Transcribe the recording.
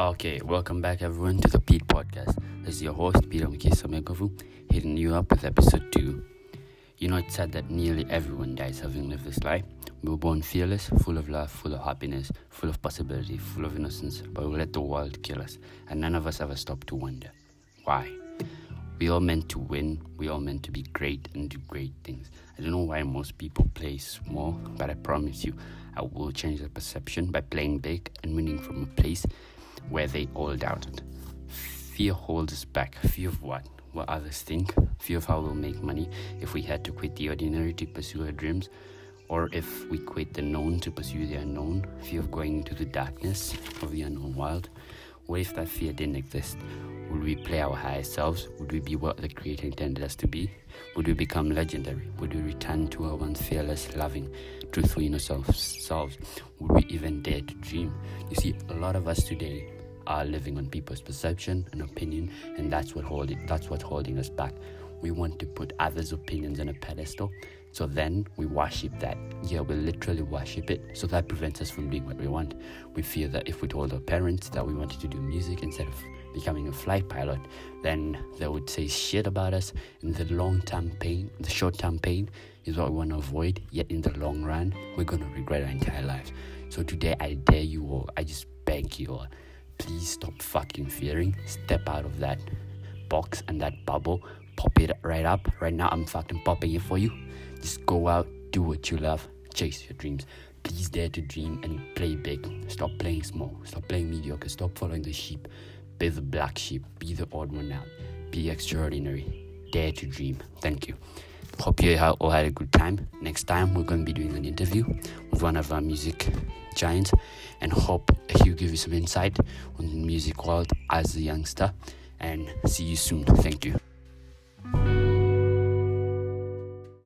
Okay, welcome back everyone to the Pete Podcast. This is your host, Peter Mukisa Megovu, hitting you up with episode 2. You know, it's sad that nearly everyone dies having lived this life. We were born fearless, full of love, full of happiness, full of possibility, full of innocence, but we let the world kill us, and none of us ever stop to wonder why. We all meant to win, we all meant to be great and do great things. I don't know why most people play small, but I promise you, I will change the perception by playing big and winning from a place where they all doubted. Fear holds us back. Fear of what? What others think. Fear of how we'll make money if we had to quit the ordinary to pursue our dreams. Or if we quit the known to pursue the unknown. Fear of going into the darkness of the unknown world. What if that fear didn't exist? Would we play our highest selves? Would we be what the Creator intended us to be? Would we become legendary? Would we return to our once fearless, loving, truthful inner selves? Would we even dare to dream? You see, a lot of us today are living on people's perception and opinion, and that's what holding that's what holding us back. We want to put others' opinions on a pedestal, so then we worship that. Yeah, we literally worship it. So that prevents us from doing what we want. We fear that if we told our parents that we wanted to do music instead of becoming a flight pilot, then they would say shit about us. And the long term pain, the short term pain, is what we want to avoid. Yet in the long run, we're gonna regret our entire lives. So today, I dare you all. I just beg you all please stop fucking fearing. Step out of that box and that bubble. Pop it right up. Right now, I'm fucking popping it for you. Just go out, do what you love, chase your dreams. Please dare to dream and play big. Stop playing small. Stop playing mediocre. Stop following the sheep. Be the black sheep. Be the odd one out. Be extraordinary. Dare to dream. Thank you. Hope you all had a good time. Next time, we're going to be doing an interview with one of our music giants and hope he'll give you some insight on the music world as a youngster. And see you soon. Thank you.